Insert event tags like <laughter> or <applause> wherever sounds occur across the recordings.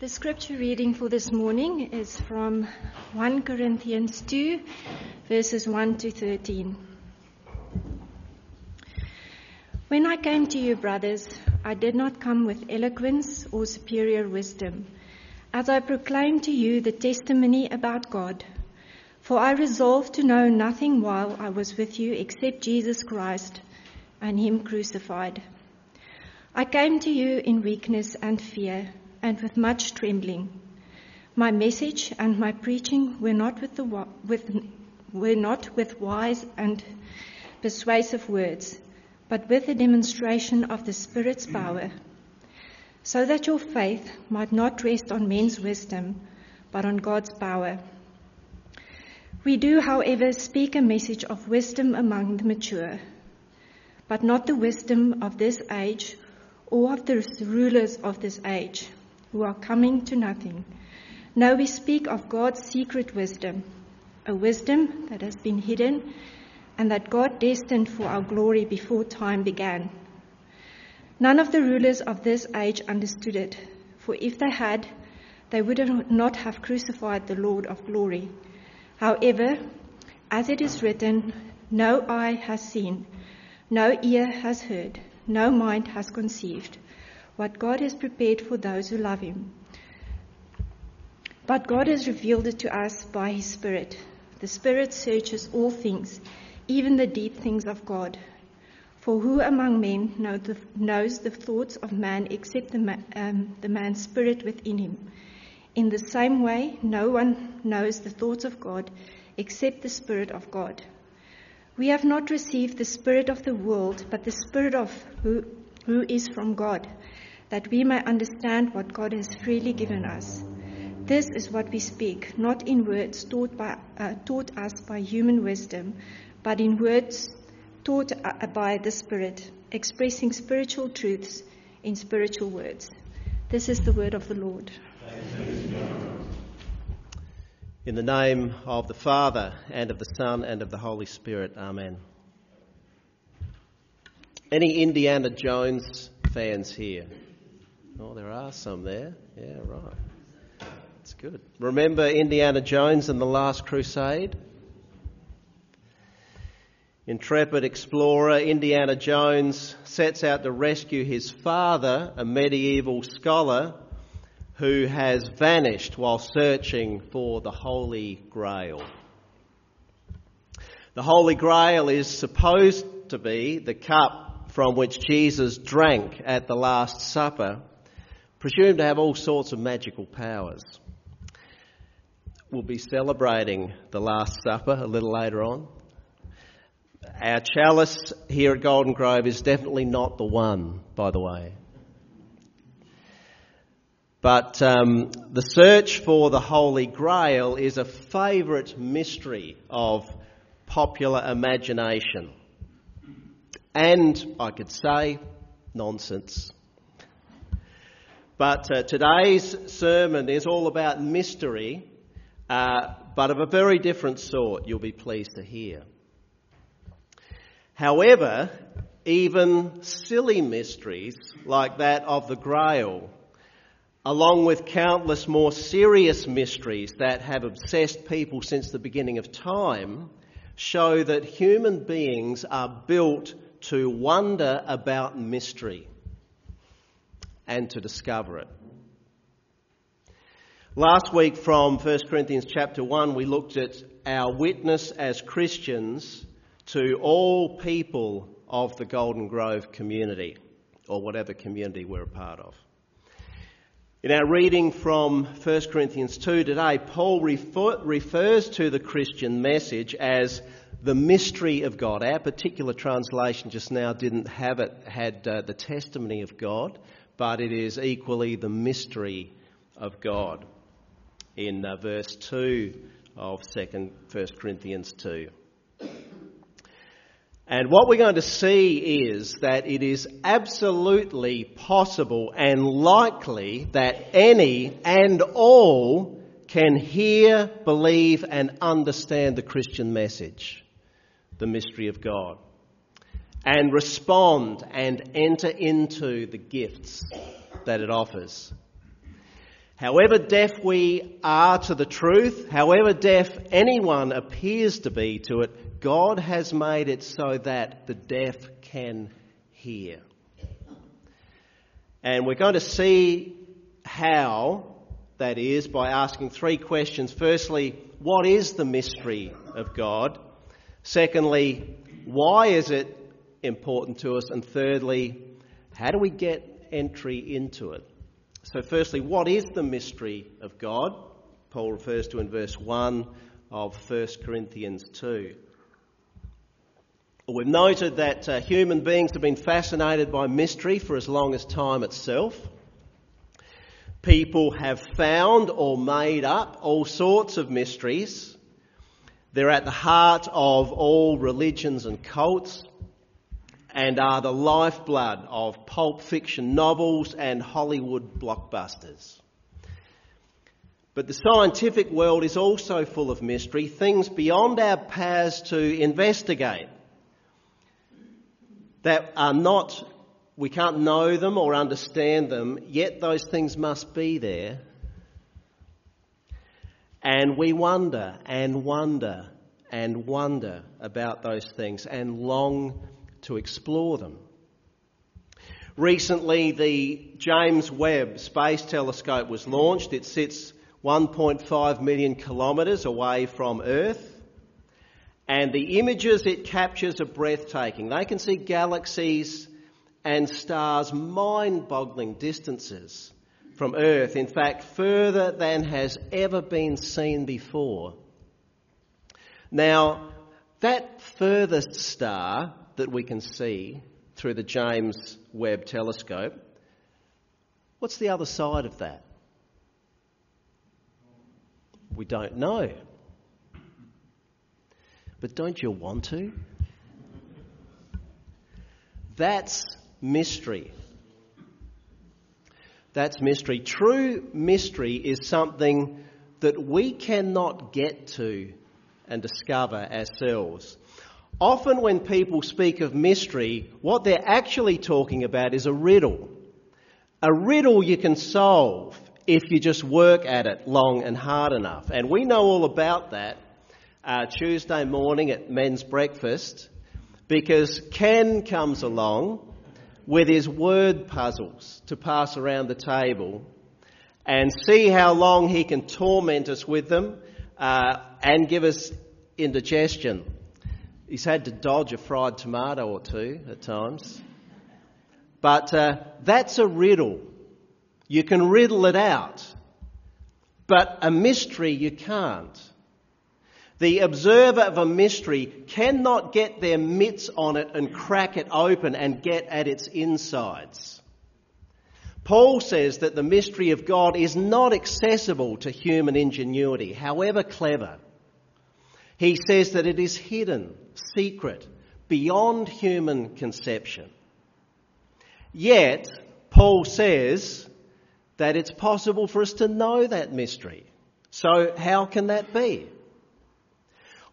The scripture reading for this morning is from 1 Corinthians 2, verses 1 to 13. When I came to you, brothers, I did not come with eloquence or superior wisdom, as I proclaimed to you the testimony about God. For I resolved to know nothing while I was with you except Jesus Christ and Him crucified. I came to you in weakness and fear and with much trembling. My message and my preaching were not with, the, with, were not with wise and persuasive words, but with a demonstration of the Spirit's power, so that your faith might not rest on men's wisdom, but on God's power. We do, however, speak a message of wisdom among the mature, but not the wisdom of this age or of the rulers of this age who are coming to nothing. Now we speak of God's secret wisdom, a wisdom that has been hidden and that God destined for our glory before time began. None of the rulers of this age understood it, for if they had, they would not have crucified the Lord of glory. However, as it is written, no eye has seen, no ear has heard, no mind has conceived what God has prepared for those who love Him. But God has revealed it to us by His Spirit. The Spirit searches all things, even the deep things of God. For who among men know the, knows the thoughts of man except the, um, the man's spirit within him? In the same way, no one knows the thoughts of God except the Spirit of God. We have not received the Spirit of the world, but the Spirit of who, who is from God that we may understand what God has freely given us. This is what we speak, not in words taught, by, uh, taught us by human wisdom, but in words taught uh, by the Spirit, expressing spiritual truths in spiritual words. This is the word of the Lord. In the name of the Father, and of the Son, and of the Holy Spirit, Amen. Any Indiana Jones fans here? Oh, there are some there. Yeah, right. That's good. Remember Indiana Jones and the Last Crusade? Intrepid explorer Indiana Jones sets out to rescue his father, a medieval scholar who has vanished while searching for the Holy Grail. The Holy Grail is supposed to be the cup from which Jesus drank at the Last Supper presumed to have all sorts of magical powers. We'll be celebrating the Last Supper a little later on. Our chalice here at Golden Grove is definitely not the one, by the way. But um, the search for the Holy Grail is a favourite mystery of popular imagination. And I could say, nonsense. But uh, today's sermon is all about mystery, uh, but of a very different sort, you'll be pleased to hear. However, even silly mysteries like that of the Grail, along with countless more serious mysteries that have obsessed people since the beginning of time, show that human beings are built to wonder about mystery and to discover it. Last week from 1 Corinthians chapter 1, we looked at our witness as Christians to all people of the Golden Grove community, or whatever community we're a part of. In our reading from 1 Corinthians 2 today, Paul refer, refers to the Christian message as the mystery of God. Our particular translation just now didn't have it, had uh, the testimony of God but it is equally the mystery of God in uh, verse 2 of 2nd, 1 Corinthians 2. And what we're going to see is that it is absolutely possible and likely that any and all can hear, believe, and understand the Christian message, the mystery of God and respond and enter into the gifts that it offers. However deaf we are to the truth, however deaf anyone appears to be to it, God has made it so that the deaf can hear. And we're going to see how that is by asking three questions. Firstly, what is the mystery of God? Secondly, why is it important to us? And thirdly, how do we get entry into it? So, firstly, what is the mystery of God? Paul refers to in verse 1 of 1 Corinthians 2. We've noted that uh, human beings have been fascinated by mystery for as long as time itself. People have found or made up all sorts of mysteries. They're at the heart of all religions and cults and are the lifeblood of pulp fiction novels and Hollywood blockbusters. But the scientific world is also full of mystery, things beyond our powers to investigate that are not, we can't know them or understand them, yet those things must be there. And we wonder and wonder and wonder about those things and long to explore them. Recently, the James Webb Space Telescope was launched. It sits 1.5 million kilometres away from Earth. And the images it captures are breathtaking. They can see galaxies and stars mind boggling distances from Earth, in fact, further than has ever been seen before. Now, that furthest star that we can see through the James Webb telescope, what's the other side of that? We don't know. But don't you want to? That's mystery. That's mystery. True mystery is something that we cannot get to and discover ourselves. Often, when people speak of mystery, what they're actually talking about is a riddle. A riddle you can solve if you just work at it long and hard enough. And we know all about that uh, Tuesday morning at men's breakfast because Ken comes along with his word puzzles to pass around the table and see how long he can torment us with them uh, and give us indigestion. He's had to dodge a fried tomato or two at times. But uh, that's a riddle. You can riddle it out. But a mystery you can't. The observer of a mystery cannot get their mitts on it and crack it open and get at its insides. Paul says that the mystery of God is not accessible to human ingenuity, however clever. He says that it is hidden, secret, beyond human conception. Yet, Paul says that it's possible for us to know that mystery. So, how can that be?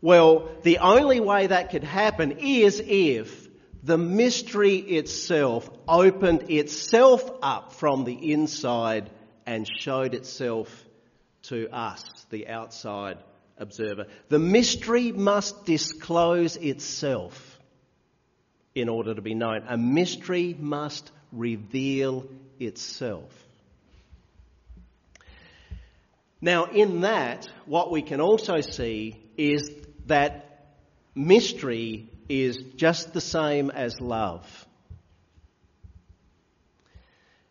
Well, the only way that could happen is if the mystery itself opened itself up from the inside and showed itself to us, the outside observer. The mystery must disclose itself in order to be known. A mystery must reveal itself. Now, in that, what we can also see is that mystery is just the same as love.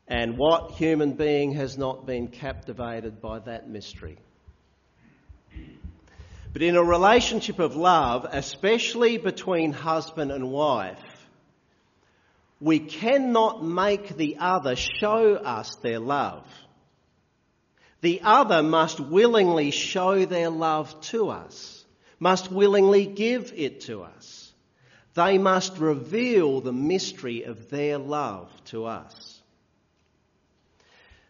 And what human being has not been captivated by that mystery? But in a relationship of love, especially between husband and wife, we cannot make the other show us their love. The other must willingly show their love to us, must willingly give it to us. They must reveal the mystery of their love to us.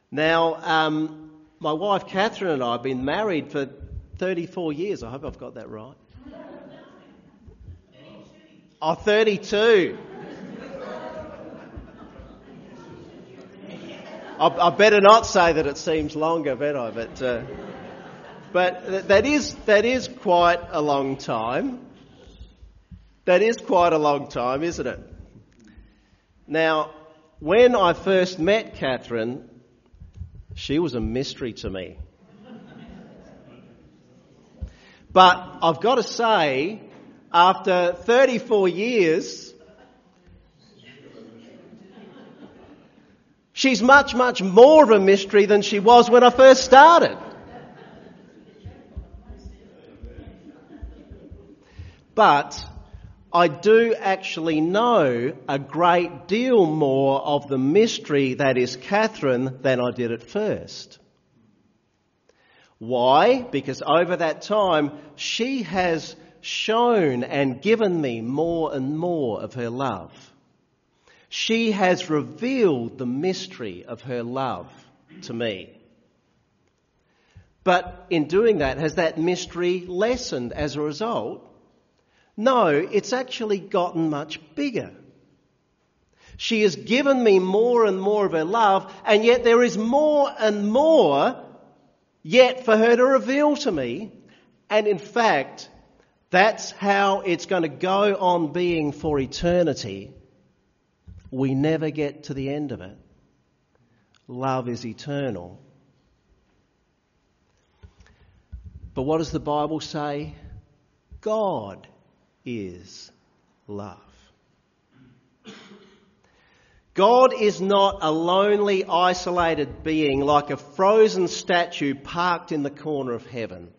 Now, um, my wife Catherine and I have been married for 34 years. I hope I've got that right. Oh, 32. I, I, better not say that it seems longer, better? But, uh, but that is, that is quite a long time. That is quite a long time, isn't it? Now, when I first met Catherine, she was a mystery to me. But I've got to say, after 34 years, she's much, much more of a mystery than she was when I first started. But I do actually know a great deal more of the mystery that is Catherine than I did at first. Why? Because over that time, she has shown and given me more and more of her love. She has revealed the mystery of her love to me. But in doing that, has that mystery lessened as a result? No, it's actually gotten much bigger. She has given me more and more of her love, and yet there is more and more yet for her to reveal to me. And in fact, that's how it's going to go on being for eternity. We never get to the end of it. Love is eternal. But what does the Bible say? God is love. God is not a lonely, isolated being like a frozen statue parked in the corner of heaven.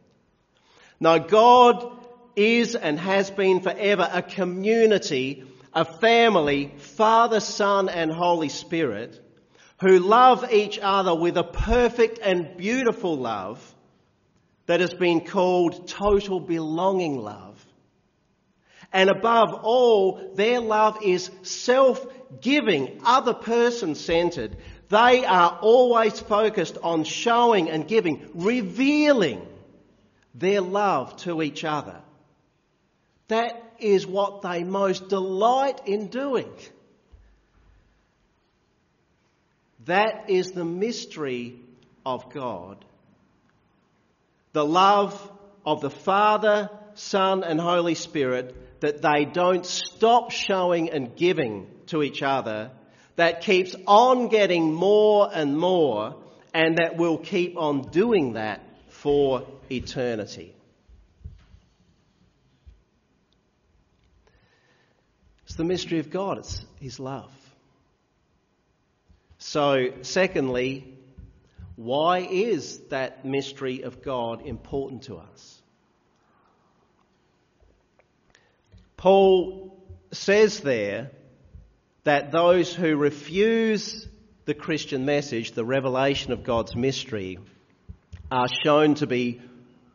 No, God is and has been forever a community, a family, Father, Son, and Holy Spirit, who love each other with a perfect and beautiful love that has been called total belonging love. And above all, their love is self giving, other person centered. They are always focused on showing and giving, revealing their love to each other. That is what they most delight in doing. That is the mystery of God. The love of the Father, Son, and Holy Spirit that they don't stop showing and giving to each other, that keeps on getting more and more, and that will keep on doing that for eternity. It's the mystery of God, it's His love. So, secondly, why is that mystery of God important to us? Paul says there that those who refuse the Christian message, the revelation of God's mystery, are shown to be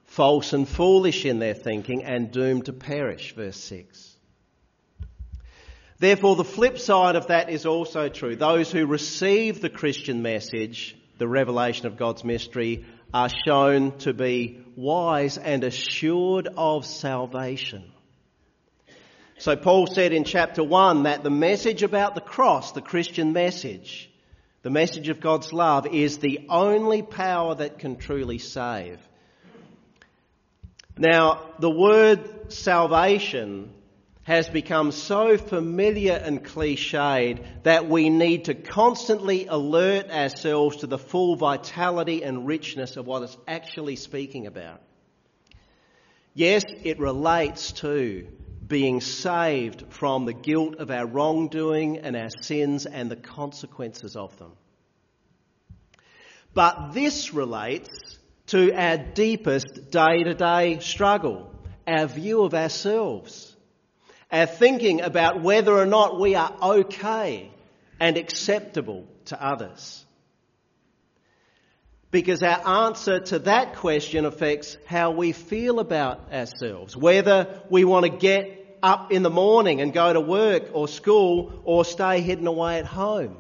false and foolish in their thinking and doomed to perish. Verse 6. Therefore, the flip side of that is also true. Those who receive the Christian message, the revelation of God's mystery, are shown to be wise and assured of salvation. So Paul said in chapter 1 that the message about the cross, the Christian message, the message of God's love, is the only power that can truly save. Now, the word salvation has become so familiar and cliched that we need to constantly alert ourselves to the full vitality and richness of what it's actually speaking about. Yes, it relates to being saved from the guilt of our wrongdoing and our sins and the consequences of them. But this relates to our deepest day to day struggle, our view of ourselves, our thinking about whether or not we are okay and acceptable to others. Because our answer to that question affects how we feel about ourselves, whether we want to get up in the morning and go to work or school or stay hidden away at home.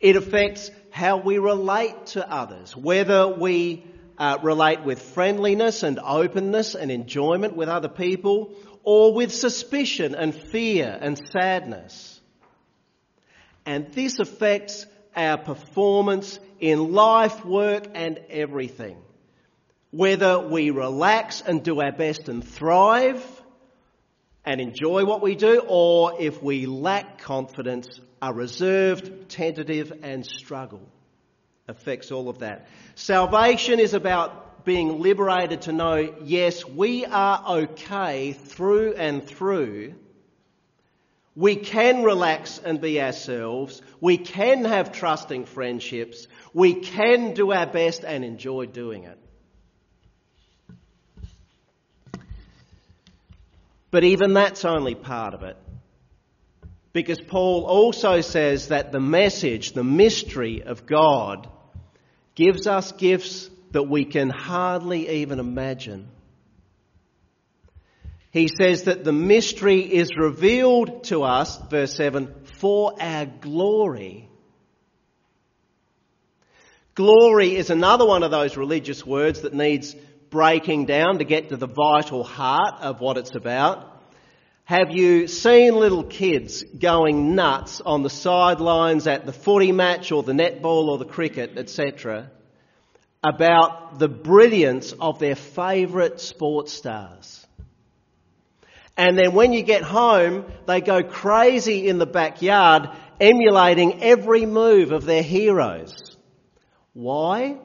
It affects how we relate to others, whether we uh, relate with friendliness and openness and enjoyment with other people, or with suspicion and fear and sadness. And this affects our performance in life, work, and everything. Whether we relax and do our best and thrive and enjoy what we do, or if we lack confidence, are reserved, tentative, and struggle. Affects all of that. Salvation is about being liberated to know, yes, we are okay through and through we can relax and be ourselves. We can have trusting friendships. We can do our best and enjoy doing it. But even that's only part of it. Because Paul also says that the message, the mystery of God, gives us gifts that we can hardly even imagine. He says that the mystery is revealed to us, verse 7, for our glory. Glory is another one of those religious words that needs breaking down to get to the vital heart of what it's about. Have you seen little kids going nuts on the sidelines at the footy match or the netball or the cricket, etc., about the brilliance of their favourite sports stars? And then when you get home, they go crazy in the backyard emulating every move of their heroes. Why?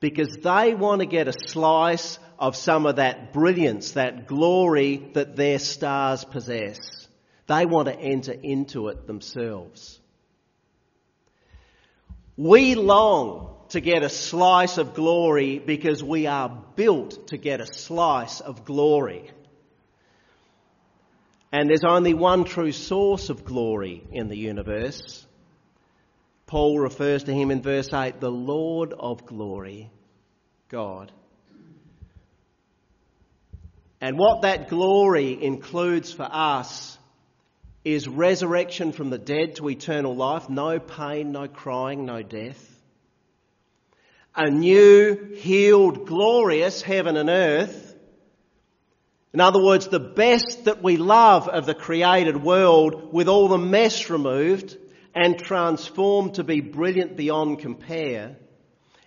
Because they want to get a slice of some of that brilliance, that glory that their stars possess. They want to enter into it themselves. We long to get a slice of glory because we are built to get a slice of glory. And there's only one true source of glory in the universe. Paul refers to him in verse 8, the Lord of glory, God. And what that glory includes for us is resurrection from the dead to eternal life, no pain, no crying, no death. A new, healed, glorious heaven and earth in other words, the best that we love of the created world with all the mess removed and transformed to be brilliant beyond compare.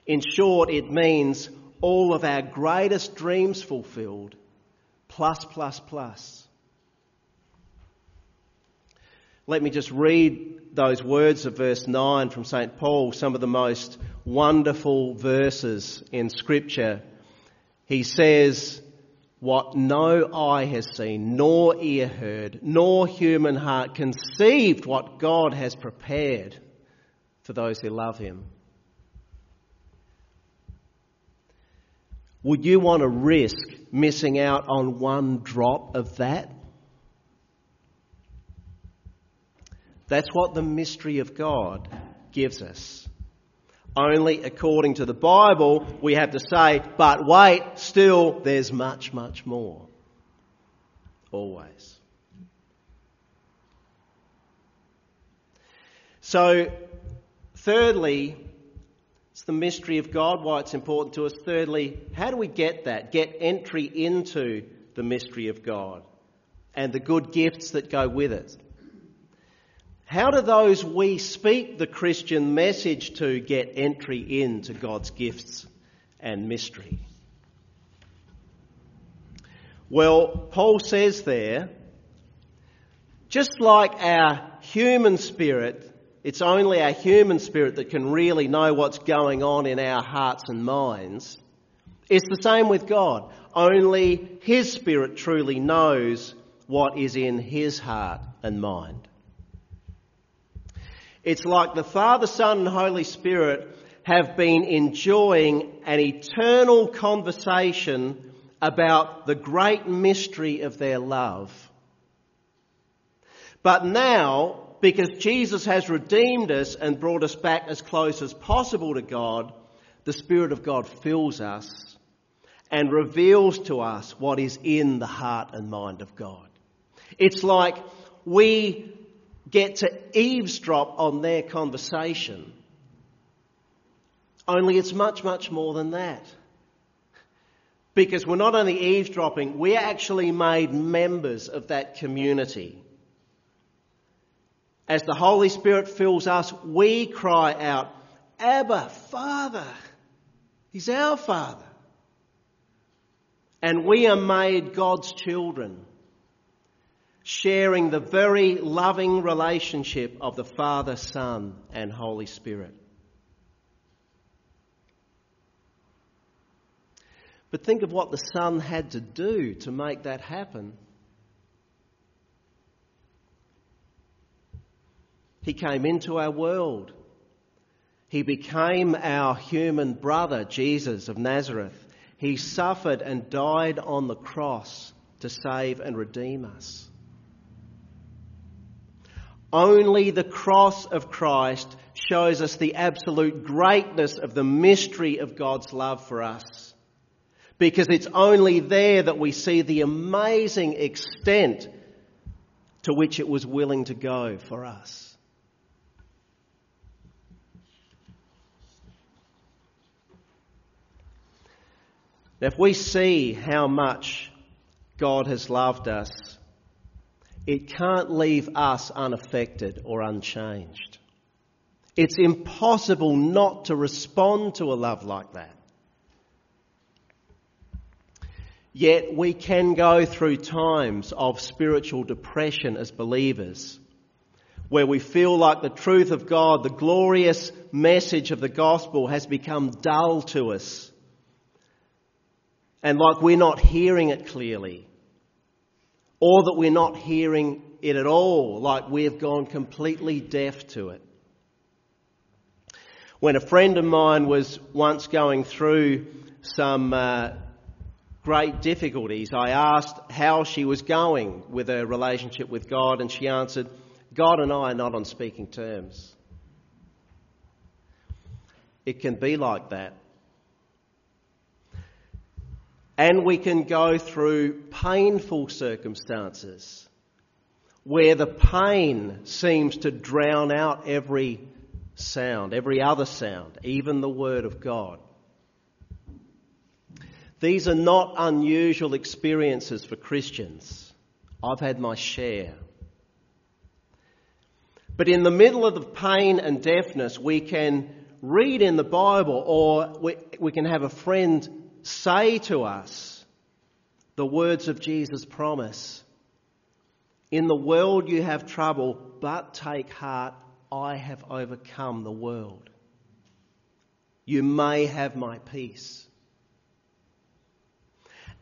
In short, it means all of our greatest dreams fulfilled, plus, plus, plus. Let me just read those words of verse 9 from St. Paul, some of the most wonderful verses in Scripture. He says, what no eye has seen, nor ear heard, nor human heart conceived what God has prepared for those who love Him. Would you want to risk missing out on one drop of that? That's what the mystery of God gives us only according to the Bible, we have to say, but wait, still, there's much, much more. Always. So, thirdly, it's the mystery of God, why it's important to us. Thirdly, how do we get that? Get entry into the mystery of God and the good gifts that go with it. How do those we speak the Christian message to get entry into God's gifts and mystery? Well, Paul says there, just like our human spirit, it's only our human spirit that can really know what's going on in our hearts and minds. It's the same with God. Only His Spirit truly knows what is in His heart and mind. It's like the Father, Son, and Holy Spirit have been enjoying an eternal conversation about the great mystery of their love. But now, because Jesus has redeemed us and brought us back as close as possible to God, the Spirit of God fills us and reveals to us what is in the heart and mind of God. It's like we get to eavesdrop on their conversation. Only it's much, much more than that. Because we're not only eavesdropping, we're actually made members of that community. as the Holy Spirit fills us, we cry out, Abba, Father. He's our Father. And we are made God's children, sharing the very loving relationship of the Father, Son, and Holy Spirit. But think of what the Son had to do to make that happen. He came into our world. He became our human brother, Jesus of Nazareth. He suffered and died on the cross to save and redeem us. Only the cross of Christ shows us the absolute greatness of the mystery of God's love for us. Because it's only there that we see the amazing extent to which it was willing to go for us. Now, if we see how much God has loved us, it can't leave us unaffected or unchanged. It's impossible not to respond to a love like that. Yet we can go through times of spiritual depression as believers, where we feel like the truth of God, the glorious message of the gospel has become dull to us and like we're not hearing it clearly, or that we're not hearing it at all, like we've gone completely deaf to it. When a friend of mine was once going through some uh, great difficulties, I asked how she was going with her relationship with God, and she answered, God and I are not on speaking terms. It can be like that. And we can go through painful circumstances where the pain seems to drown out every sound, every other sound, even the Word of God. These are not unusual experiences for Christians. I've had my share. But in the middle of the pain and deafness, we can read in the Bible or we, we can have a friend say to us the words of Jesus' promise In the world you have trouble, but take heart, I have overcome the world. You may have my peace.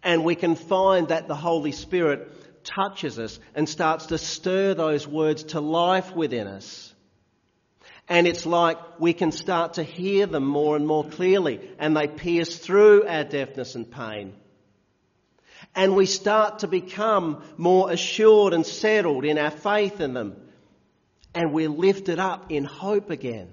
And we can find that the Holy Spirit touches us and starts to stir those words to life within us. And it's like we can start to hear them more and more clearly, and they pierce through our deafness and pain. And we start to become more assured and settled in our faith in them. And we're lifted up in hope again.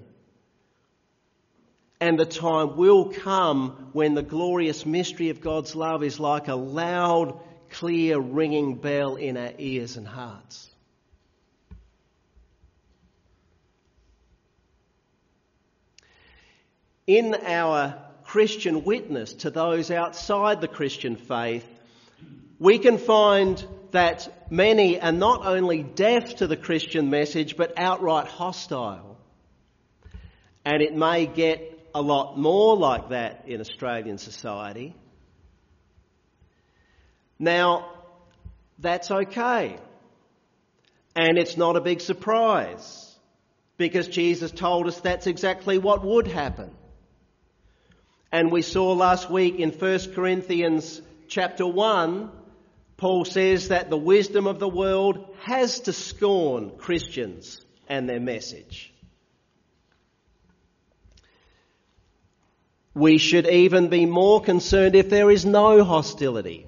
And the time will come when the glorious mystery of God's love is like a loud, clear, ringing bell in our ears and hearts. In our Christian witness to those outside the Christian faith, we can find that many are not only deaf to the Christian message but outright hostile. And it may get a lot more like that in Australian society. Now, that's okay. And it's not a big surprise because Jesus told us that's exactly what would happen. And we saw last week in 1 Corinthians chapter 1, Paul says that the wisdom of the world has to scorn Christians and their message. We should even be more concerned if there is no hostility.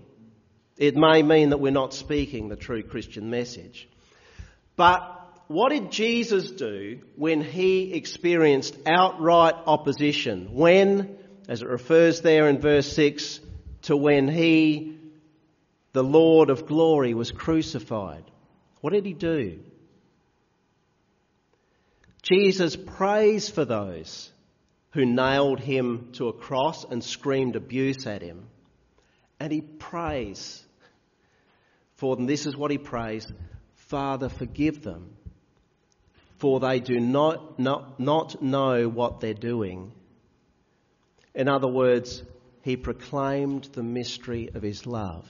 It may mean that we're not speaking the true Christian message. But what did Jesus do when he experienced outright opposition? When as it refers there in verse 6 to when he, the Lord of glory, was crucified. What did he do? Jesus prays for those who nailed him to a cross and screamed abuse at him. And he prays for them. This is what he prays Father, forgive them, for they do not, not, not know what they're doing. In other words, he proclaimed the mystery of his love.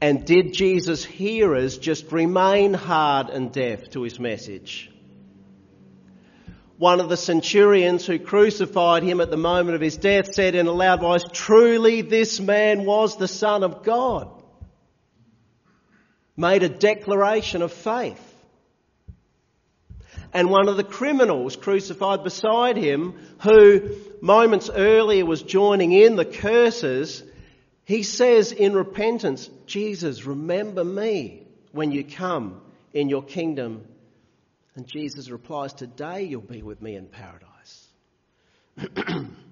And did Jesus' hearers just remain hard and deaf to his message? One of the centurions who crucified him at the moment of his death said in a loud voice, Truly this man was the Son of God made a declaration of faith. And one of the criminals crucified beside him, who moments earlier was joining in the curses, he says in repentance, Jesus, remember me when you come in your kingdom. And Jesus replies, Today you'll be with me in paradise. <clears throat>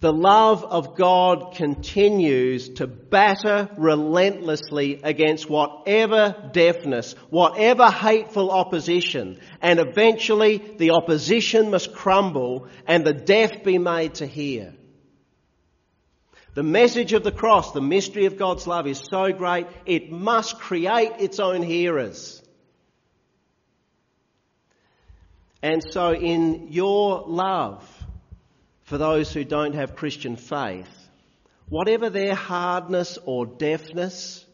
The love of God continues to batter relentlessly against whatever deafness, whatever hateful opposition, and eventually the opposition must crumble and the deaf be made to hear. The message of the cross, the mystery of God's love is so great, it must create its own hearers. And so in your love, for those who don't have Christian faith, whatever their hardness or deafness,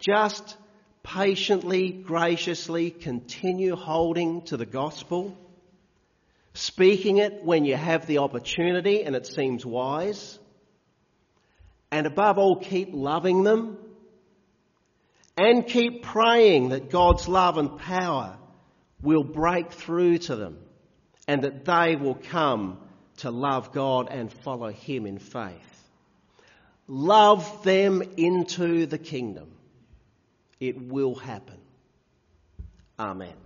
just patiently, graciously continue holding to the gospel, speaking it when you have the opportunity and it seems wise, and above all, keep loving them and keep praying that God's love and power will break through to them and that they will come to love God and follow Him in faith. Love them into the kingdom. It will happen. Amen.